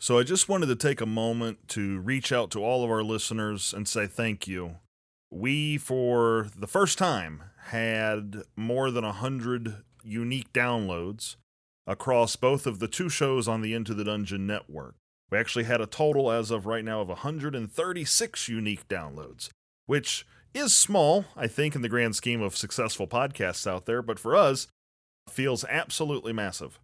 So I just wanted to take a moment to reach out to all of our listeners and say thank you. We, for the first time, had more than 100 unique downloads across both of the two shows on the Into the Dungeon network. We actually had a total as of right now of 136 unique downloads, which is small, I think, in the grand scheme of successful podcasts out there, but for us, feels absolutely massive.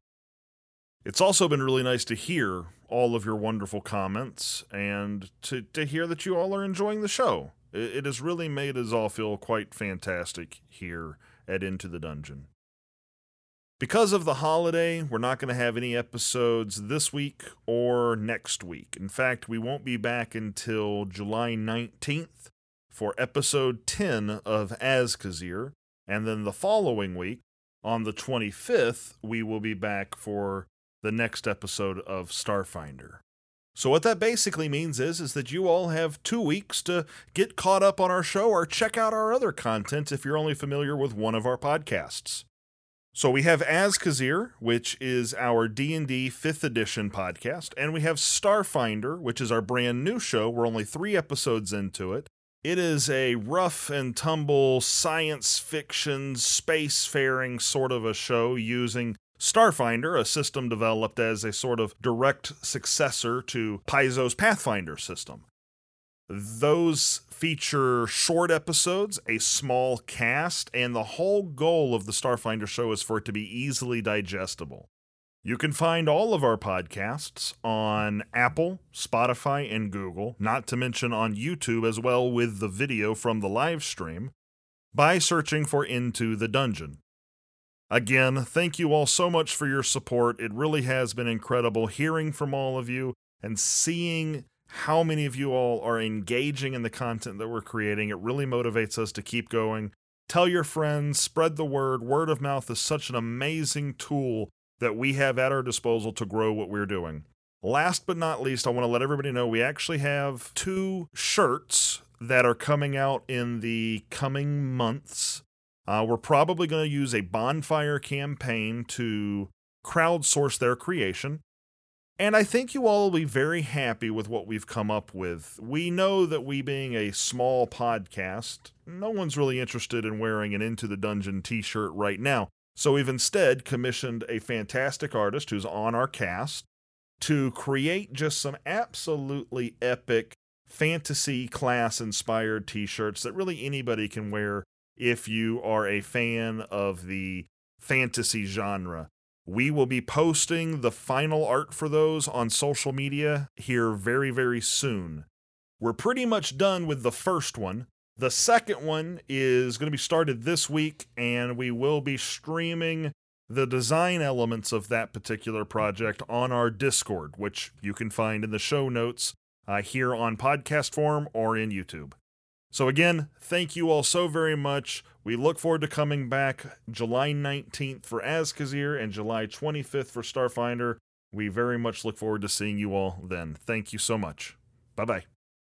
It's also been really nice to hear all of your wonderful comments and to, to hear that you all are enjoying the show. It, it has really made us all feel quite fantastic here at Into the Dungeon. Because of the holiday, we're not going to have any episodes this week or next week. In fact, we won't be back until July 19th for episode 10 of Azkazir, and then the following week, on the 25th, we will be back for the next episode of Starfinder. So what that basically means is is that you all have 2 weeks to get caught up on our show or check out our other content if you're only familiar with one of our podcasts. So we have Azkazir, which is our D&D 5th edition podcast, and we have Starfinder, which is our brand new show. We're only 3 episodes into it. It is a rough and tumble science fiction spacefaring sort of a show using Starfinder, a system developed as a sort of direct successor to Paizo's Pathfinder system. Those feature short episodes, a small cast, and the whole goal of the Starfinder show is for it to be easily digestible. You can find all of our podcasts on Apple, Spotify, and Google, not to mention on YouTube as well with the video from the live stream, by searching for Into the Dungeon. Again, thank you all so much for your support. It really has been incredible hearing from all of you and seeing how many of you all are engaging in the content that we're creating. It really motivates us to keep going. Tell your friends, spread the word. Word of mouth is such an amazing tool that we have at our disposal to grow what we're doing. Last but not least, I want to let everybody know we actually have two shirts that are coming out in the coming months. Uh, we're probably going to use a bonfire campaign to crowdsource their creation. And I think you all will be very happy with what we've come up with. We know that we being a small podcast, no one's really interested in wearing an Into the Dungeon t shirt right now. So we've instead commissioned a fantastic artist who's on our cast to create just some absolutely epic fantasy class inspired t shirts that really anybody can wear if you are a fan of the fantasy genre. We will be posting the final art for those on social media here very, very soon. We're pretty much done with the first one. The second one is going to be started this week, and we will be streaming the design elements of that particular project on our Discord, which you can find in the show notes uh, here on podcast form or in YouTube. So, again, thank you all so very much. We look forward to coming back July 19th for Azkazir and July 25th for Starfinder. We very much look forward to seeing you all then. Thank you so much. Bye bye.